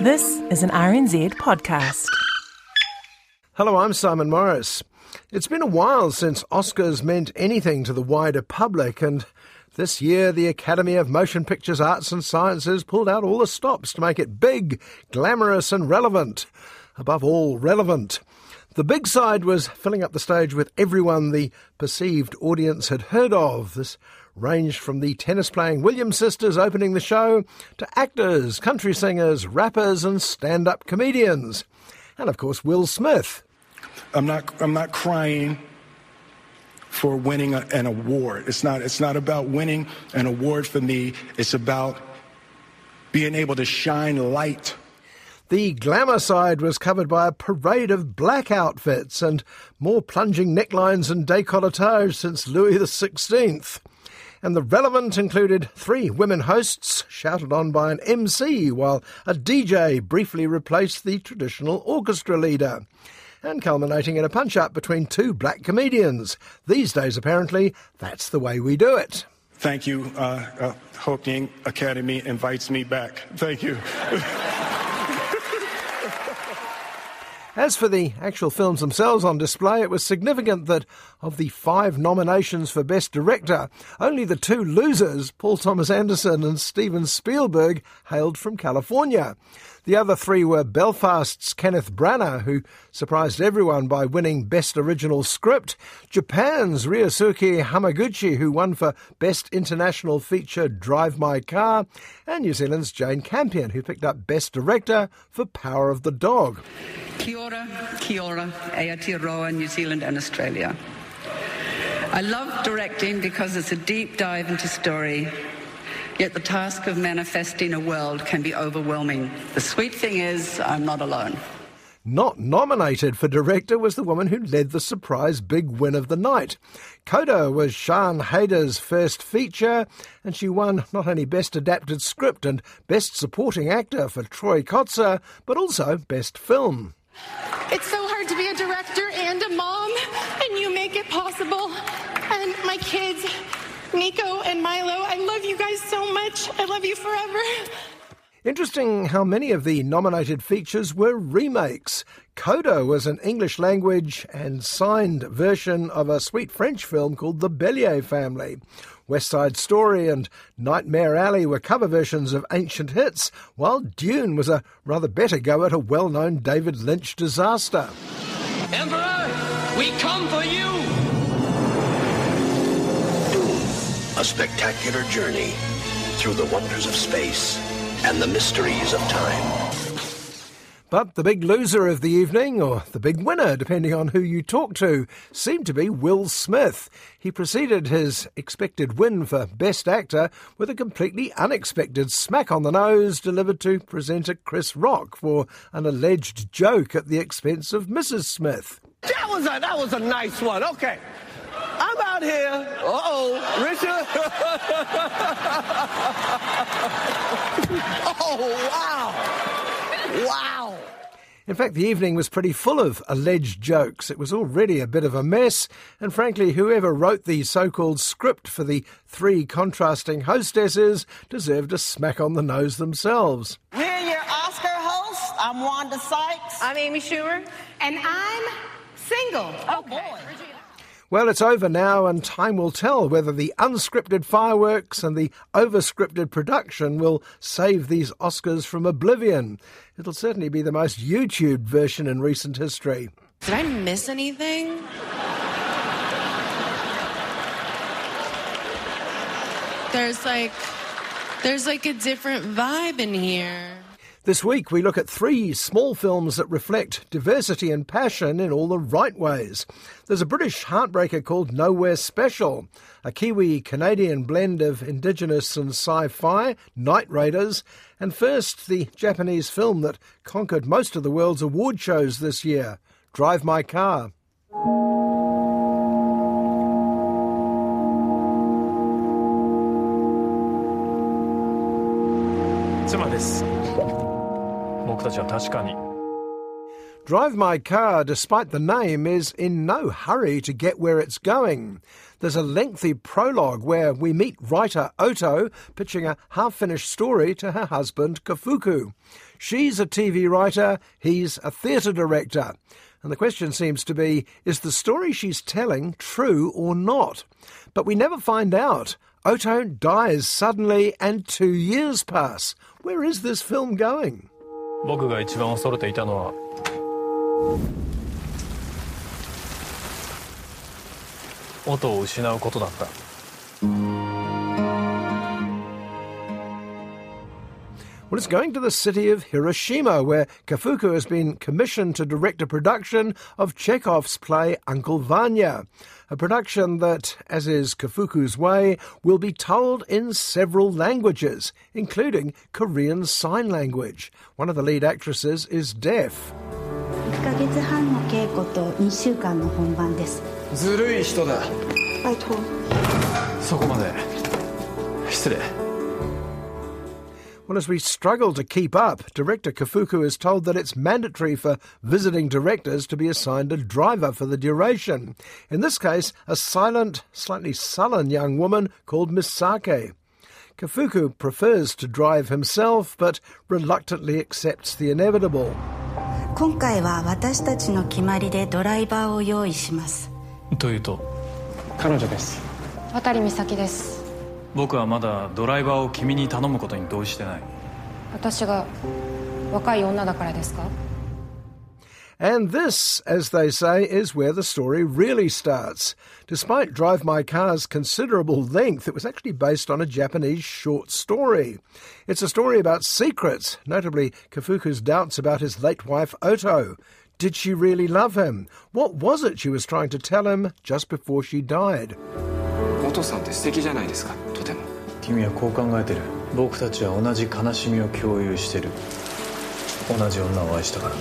This is an RNZ podcast. Hello, I'm Simon Morris. It's been a while since Oscars meant anything to the wider public, and this year the Academy of Motion Pictures Arts and Sciences pulled out all the stops to make it big, glamorous, and relevant. Above all, relevant. The big side was filling up the stage with everyone the perceived audience had heard of. This ranged from the tennis playing Williams sisters opening the show to actors, country singers, rappers, and stand up comedians. And of course, Will Smith. I'm not, I'm not crying for winning a, an award. It's not, it's not about winning an award for me, it's about being able to shine light the glamour side was covered by a parade of black outfits and more plunging necklines and décolletage since Louis XVI. And the relevant included three women hosts shouted on by an MC while a DJ briefly replaced the traditional orchestra leader. And culminating in a punch up between two black comedians. These days, apparently, that's the way we do it. Thank you. Uh, uh, Academy invites me back. Thank you. As for the actual films themselves on display, it was significant that of the five nominations for Best Director, only the two losers, Paul Thomas Anderson and Steven Spielberg, hailed from California. The other three were Belfast's Kenneth Branagh, who surprised everyone by winning Best Original Script, Japan's Ryosuke Hamaguchi, who won for Best International Feature Drive My Car, and New Zealand's Jane Campion, who picked up Best Director for Power of the Dog. Kia ora, kia ora, Aotearoa, New Zealand and Australia. I love directing because it's a deep dive into story, yet the task of manifesting a world can be overwhelming. The sweet thing is, I'm not alone. Not nominated for director was the woman who led the surprise big win of the night. Coda was Sian Heder first feature, and she won not only Best Adapted Script and Best Supporting Actor for Troy Kotsur, but also Best Film. It's so hard to be a director and a mom, and you make it possible. And my kids, Nico and Milo, I love you guys so much. I love you forever. Interesting how many of the nominated features were remakes. Coda was an English language and signed version of a sweet French film called The Bellier Family. West Side Story and Nightmare Alley were cover versions of ancient hits, while Dune was a rather better go at a well known David Lynch disaster. Emperor, we come for you! A spectacular journey through the wonders of space and the mysteries of time. But the big loser of the evening, or the big winner, depending on who you talk to, seemed to be Will Smith. He preceded his expected win for Best Actor with a completely unexpected smack on the nose delivered to presenter Chris Rock for an alleged joke at the expense of Mrs. Smith. That was a, that was a nice one. Okay. I'm out here. Uh oh, Richard. oh, wow. Wow. In fact, the evening was pretty full of alleged jokes. It was already a bit of a mess, and frankly, whoever wrote the so called script for the three contrasting hostesses deserved a smack on the nose themselves. We're your Oscar hosts. I'm Wanda Sykes. I'm Amy Schumer. And I'm single. Oh, boy. Well, it's over now, and time will tell whether the unscripted fireworks and the overscripted production will save these Oscars from oblivion. It'll certainly be the most YouTube version in recent history. Did I miss anything? There's like there's like a different vibe in here. This week, we look at three small films that reflect diversity and passion in all the right ways. There's a British heartbreaker called Nowhere Special, a Kiwi Canadian blend of indigenous and sci fi, Night Raiders, and first, the Japanese film that conquered most of the world's award shows this year, Drive My Car. Some of this 僕たちは確かに Drive My Car, despite the name, is in no hurry to get where it's going. There's a lengthy prologue where we meet writer Oto pitching a half finished story to her husband Kafuku. She's a TV writer, he's a theatre director. And the question seems to be is the story she's telling true or not? But we never find out. Oto dies suddenly and two years pass. Where is this film going? 僕が一番恐れていたのは音を失うことだった。Well, it's going to the city of Hiroshima, where Kafuku has been commissioned to direct a production of Chekhov's play Uncle Vanya. A production that, as is Kafuku's way, will be told in several languages, including Korean Sign Language. One of the lead actresses is deaf. 1ヶ月半の稽古と2週間の本番ですずるい人だバイトそこまで失礼 well, as we struggle to keep up, Director Kafuku is told that it's mandatory for visiting directors to be assigned a driver for the duration. In this case, a silent, slightly sullen young woman called Misaki. Kafuku prefers to drive himself, but reluctantly accepts the inevitable. 僕はまだドライバーを君に頼むことに同意してない私が若い女だからですか And this, as they say, is where the story really starts. Despite Drive My Car's considerable length, it was actually based on a Japanese short story. It's a story about secrets, notably Kafuku's doubts about his late wife Oto. Did she really love him? What was it she was trying to tell him just before she died? お父さんって素敵じゃないですかとても 君はこう考えてる僕たちは同じ悲しみを共有してる同じ女を愛したから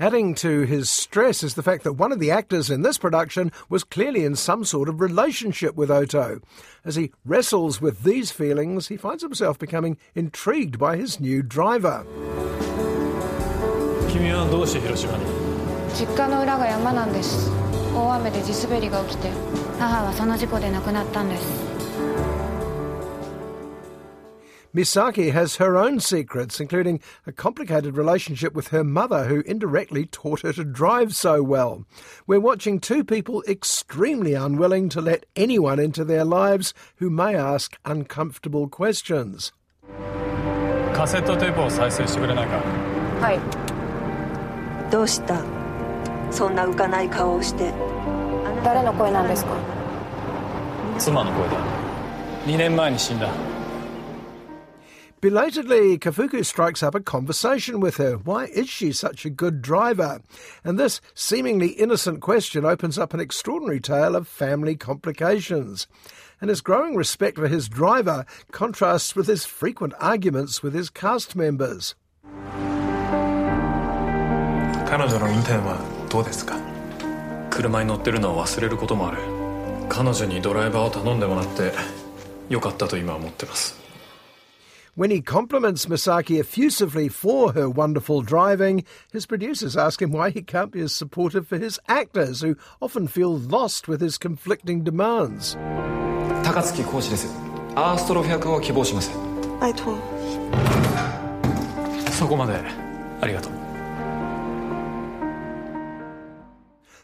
Adding to his stress is the fact that one of the actors in this production was clearly in some sort of relationship with Oto. As he wrestles with these feelings, he finds himself becoming intrigued by his new driver. 君はどうして広島に実家の裏が山なんです大雨で地滑りが起きて 母はその事故で亡くなったんです Misaki has her own secrets, including a complicated relationship with her mother, who indirectly taught her to drive so well. We're watching two people extremely unwilling to let anyone into their lives who may ask uncomfortable questions. カセットテープを再生してくれないかはいどうしたそんな浮かない顔をして 誰の声なんですか妻の声だ2年前に死んだ Belatedly, Kafuku strikes up a conversation with her. Why is she such a good driver? And this seemingly innocent question opens up an extraordinary tale of family complications. And his growing respect for his driver contrasts with his frequent arguments with his cast members. 彼女の運転はどうですか 車に乗ってるのを忘れることもある彼女にドライバーを頼んでもらってよかったと今思ってます When he compliments Misaki effusively for her wonderful driving, his producers ask him why he can't be as supportive for his actors, who often feel lost with his conflicting demands. 高槻浩司です。アーストロフ100を希望します。バイト。そこまでありがとう。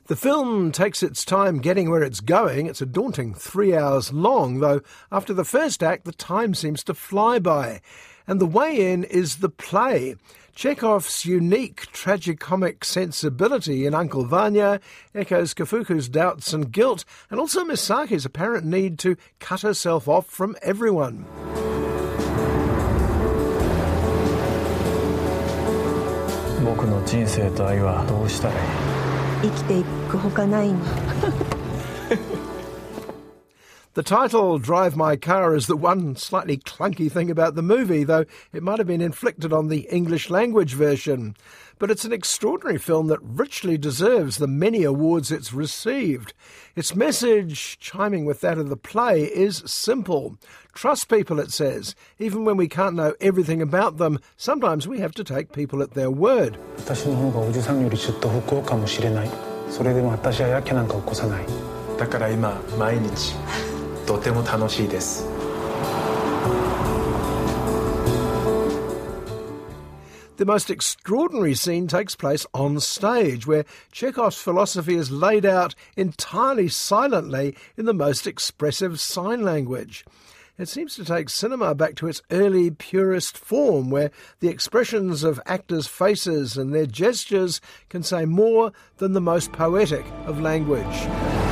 The film takes its time getting where it's going. It's a daunting three hours long, though after the first act, the time seems to fly by. And the way in is the play. Chekhov's unique tragicomic sensibility in Uncle Vanya echoes Kafuku's doubts and guilt, and also Misaki's apparent need to cut herself off from everyone. 僕の人生と愛はどうしたらいい生きていくほかないの The title, Drive My Car, is the one slightly clunky thing about the movie, though it might have been inflicted on the English language version. But it's an extraordinary film that richly deserves the many awards it's received. Its message, chiming with that of the play, is simple. Trust people, it says. Even when we can't know everything about them, sometimes we have to take people at their word. 私の方がおじさんよりずっと北欧かもしれないそれでも私はやけなんか起こさないだから今毎日とても楽しいです The most extraordinary scene takes place on stage, where Chekhov's philosophy is laid out entirely silently in the most expressive sign language. It seems to take cinema back to its early purest form, where the expressions of actors' faces and their gestures can say more than the most poetic of language.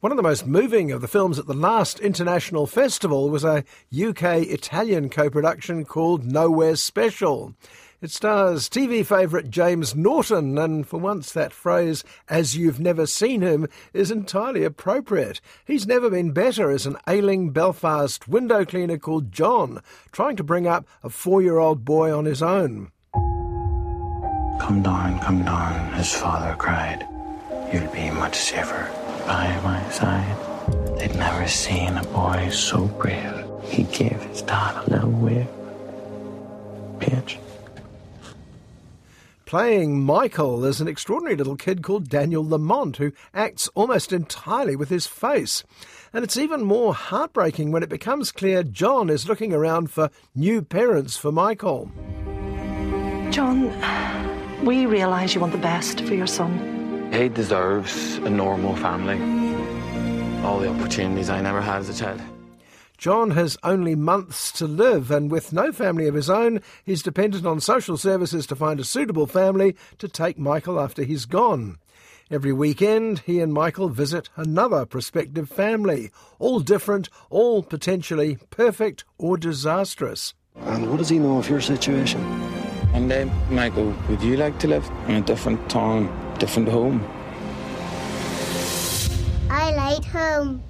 One of the most moving of the films at the last international festival was a UK Italian co production called Nowhere Special. It stars TV favourite James Norton, and for once that phrase, as you've never seen him, is entirely appropriate. He's never been better as an ailing Belfast window cleaner called John, trying to bring up a four year old boy on his own. Come down, come down, his father cried. You'll be much safer by my side. They'd never seen a boy so brave. He gave his dad a little wave. Pitch. Playing Michael is an extraordinary little kid called Daniel Lamont, who acts almost entirely with his face. And it's even more heartbreaking when it becomes clear John is looking around for new parents for Michael. John, we realise you want the best for your son. He deserves a normal family. All the opportunities I never had as a child. John has only months to live, and with no family of his own, he's dependent on social services to find a suitable family to take Michael after he's gone. Every weekend, he and Michael visit another prospective family, all different, all potentially perfect or disastrous. And what does he know of your situation? One day, Michael, would you like to live in a different town, different home? I like home.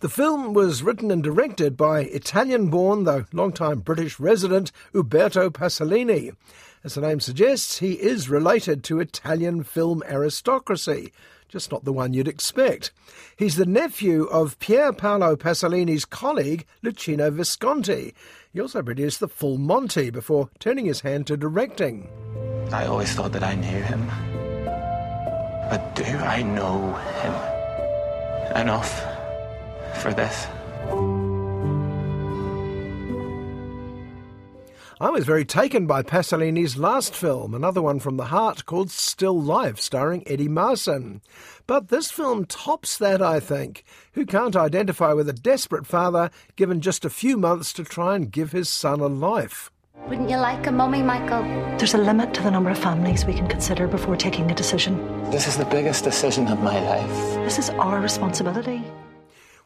The film was written and directed by Italian born, though long-time British resident, Uberto Pasolini. As the name suggests, he is related to Italian film aristocracy, just not the one you'd expect. He's the nephew of Pier Paolo Pasolini's colleague, Luchino Visconti. He also produced The Full Monty before turning his hand to directing. I always thought that I knew him. But do I know him enough for this? I was very taken by Pasolini's last film, another one from the heart called Still Life, starring Eddie Marsan. But this film tops that, I think. Who can't identify with a desperate father given just a few months to try and give his son a life? Wouldn't you like a mummy, Michael? There's a limit to the number of families we can consider before taking a decision. This is the biggest decision of my life. This is our responsibility.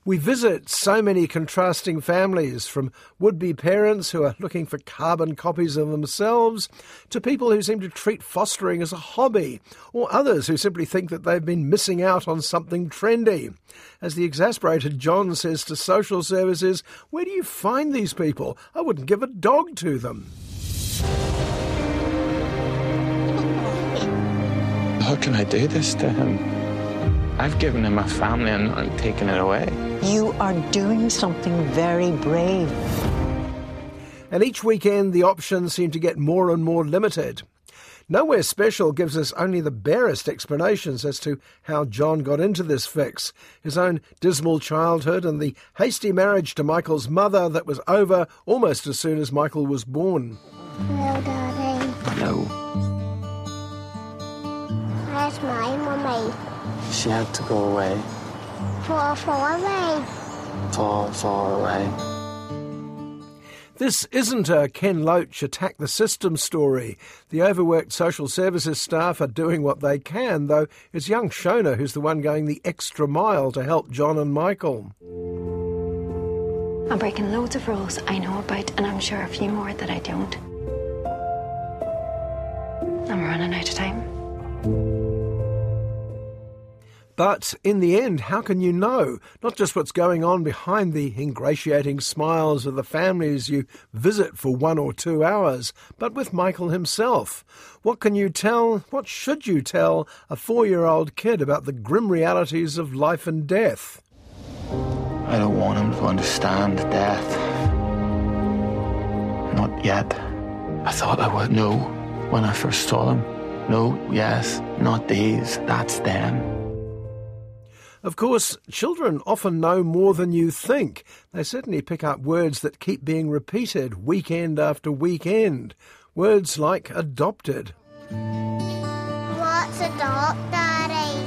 We visit so many contrasting families, from would be parents who are looking for carbon copies of themselves, to people who seem to treat fostering as a hobby, or others who simply think that they've been missing out on something trendy. As the exasperated John says to social services, Where do you find these people? I wouldn't give a dog to them. How can I do this to him? I've given him a family and I'm taking it away. You are doing something very brave. And each weekend, the options seem to get more and more limited. Nowhere Special gives us only the barest explanations as to how John got into this fix, his own dismal childhood, and the hasty marriage to Michael's mother that was over almost as soon as Michael was born. Hello, darling. No. Where's my mummy? She had to go away. Far, far away. Far, far away. This isn't a Ken Loach attack the system story. The overworked social services staff are doing what they can, though it's young Shona who's the one going the extra mile to help John and Michael. I'm breaking loads of rules I know about, and I'm sure a few more that I don't. I'm running out of time. But in the end, how can you know? Not just what's going on behind the ingratiating smiles of the families you visit for one or two hours, but with Michael himself. What can you tell, what should you tell a four year old kid about the grim realities of life and death? I don't want him to understand death. Not yet. I thought I would know when I first saw him. No, yes, not these, that's them. Of course, children often know more than you think. They certainly pick up words that keep being repeated weekend after weekend. Words like adopted. What's adopt, Daddy?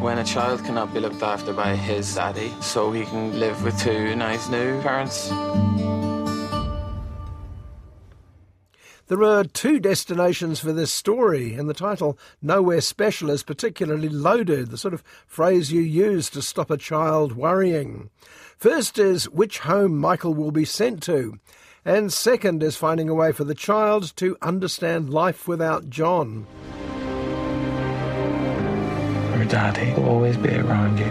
When a child cannot be looked after by his daddy, so he can live with two nice new parents. There are two destinations for this story, and the title Nowhere Special is particularly loaded, the sort of phrase you use to stop a child worrying. First is which home Michael will be sent to, and second is finding a way for the child to understand life without John. Your daddy will always be around you,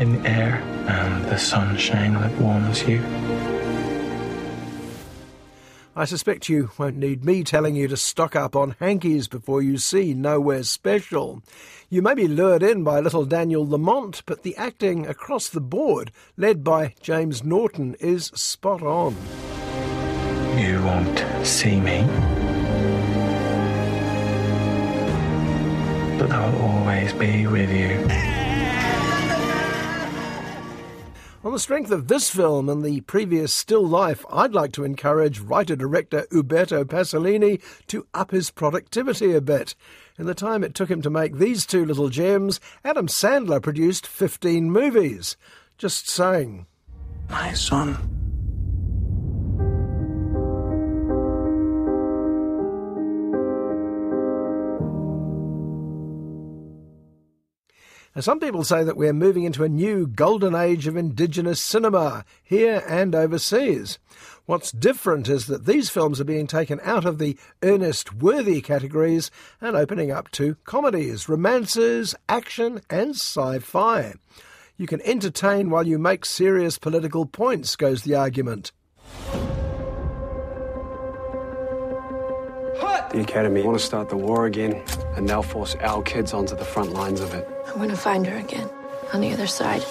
in the air and the sunshine that warms you. I suspect you won't need me telling you to stock up on hankies before you see Nowhere Special. You may be lured in by little Daniel Lamont, but the acting across the board, led by James Norton, is spot on. You won't see me. But I'll always be with you. On the strength of this film and the previous still life, I'd like to encourage writer-director Uberto Pasolini to up his productivity a bit. In the time it took him to make these two little gems, Adam Sandler produced 15 movies. Just saying. My son. Now, some people say that we're moving into a new golden age of Indigenous cinema, here and overseas. What's different is that these films are being taken out of the earnest, Worthy categories and opening up to comedies, romances, action, and sci fi. You can entertain while you make serious political points, goes the argument. The Academy want to start the war again, and they'll force our kids onto the front lines of it. I'm going to find her again on the other side.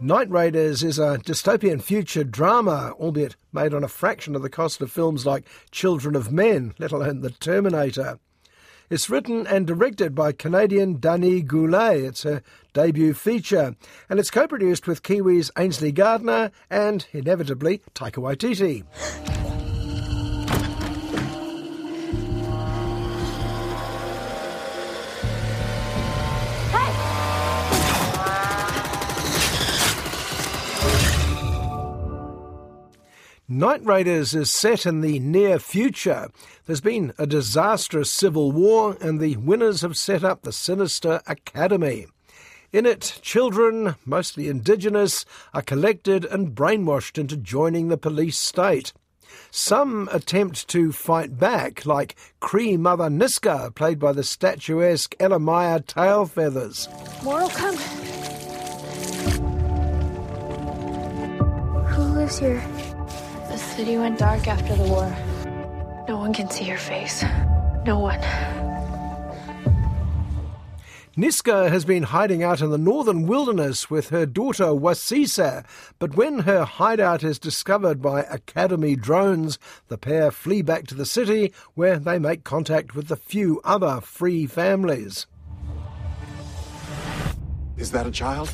Night Raiders is a dystopian future drama, albeit made on a fraction of the cost of films like Children of Men, let alone The Terminator. It's written and directed by Canadian Danny Goulet. It's her debut feature, and it's co-produced with Kiwis Ainsley Gardiner and, inevitably, Taika Waititi. Night Raiders is set in the near future. There's been a disastrous civil war, and the winners have set up the sinister Academy. In it, children, mostly indigenous, are collected and brainwashed into joining the police state. Some attempt to fight back, like Cree Mother Niska, played by the statuesque Elle-Máijá Tailfeathers. More will come. Who lives here? The city went dark after the war. No one can see her face. No one. Niska has been hiding out in the northern wilderness with her daughter Waseese, but when her hideout is discovered by Academy drones, the pair flee back to the city where they make contact with the few other free families. Is that a child?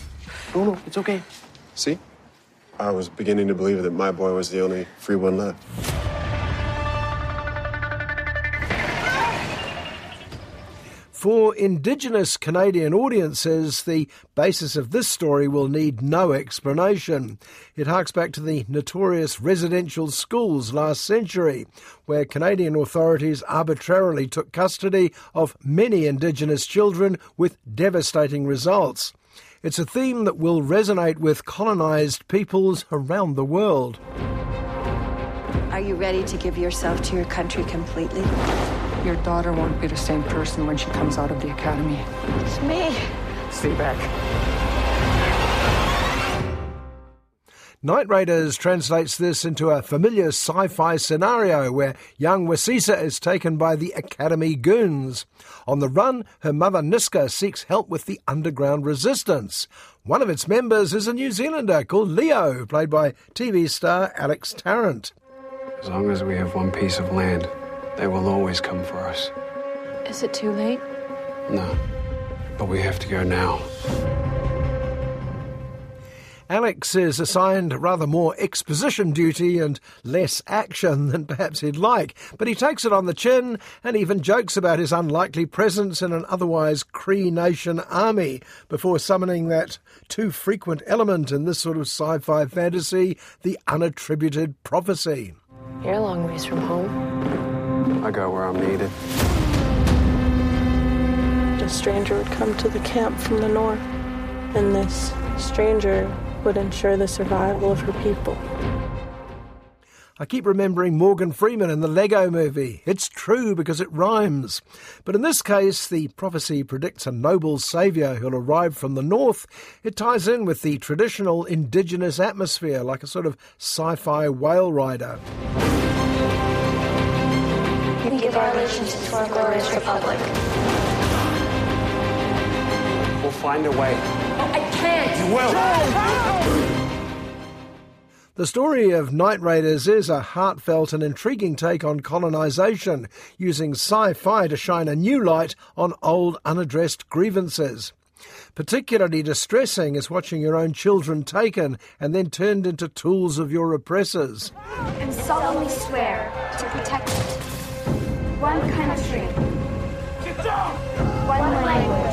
No, no, it's okay. See? I was beginning to believe that my boy was the only free one left. For Indigenous Canadian audiences, the basis of this story will need no explanation. It harks back to the notorious residential schools last century, where Canadian authorities arbitrarily took custody of many Indigenous children with devastating results. It's a theme that will resonate with colonised peoples around the world. Are you ready to give yourself to your country completely? Your daughter won't be the same person when she comes out of the academy. It's me. Stay back. Night Raiders translates this into a familiar sci fi scenario where young Waseese is taken by the Academy goons. On the run, her mother Niska seeks help with the underground resistance. One of its members is a New Zealander called Leo, played by TV star Alex Tarrant. As long as we have one piece of land, they will always come for us. Is it too late? No. But we have to go now. Alex is assigned rather more exposition duty and less action than perhaps he'd like, but he takes it on the chin and even jokes about his unlikely presence in an otherwise Cree Nation army before summoning that too frequent element in this sort of sci fi fantasy, the unattributed prophecy. You're a long ways from home. I go where I'm needed. A stranger would come to the camp from the north, and this stranger would ensure the survival of her people. I keep remembering Morgan Freeman in the Lego movie. It's true because it rhymes. But in this case, the prophecy predicts a noble saviour who'll arrive from the north. It ties in with the traditional indigenous atmosphere, like a sort of sci fi whale rider. We give our allegiance to our glorious republic. We'll find a way. Oh, I can't! You will! The story of Night Raiders is a heartfelt and intriguing take on colonisation, using sci fi to shine a new light on old unaddressed grievances. Particularly distressing is watching your own children taken and then turned into tools of your oppressors. And solemnly swear to protect it. One country. One language.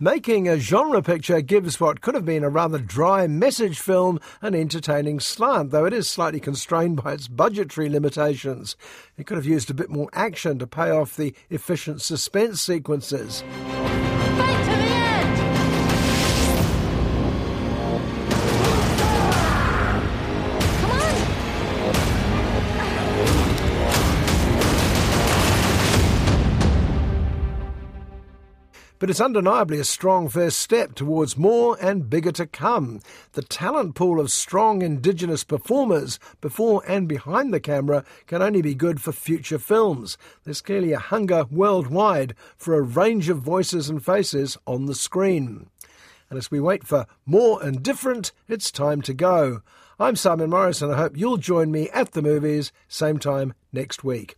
Making a genre picture gives what could have been a rather dry message film an entertaining slant, though it is slightly constrained by its budgetary limitations. It could have used a bit more action to pay off the efficient suspense sequences. But it's undeniably a strong first step towards more and bigger to come. The talent pool of strong Indigenous performers before and behind the camera can only be good for future films. There's clearly a hunger worldwide for a range of voices and faces on the screen. And as we wait for more and different, it's time to go. I'm Simon Morris, and I hope you'll join me at the movies, same time next week.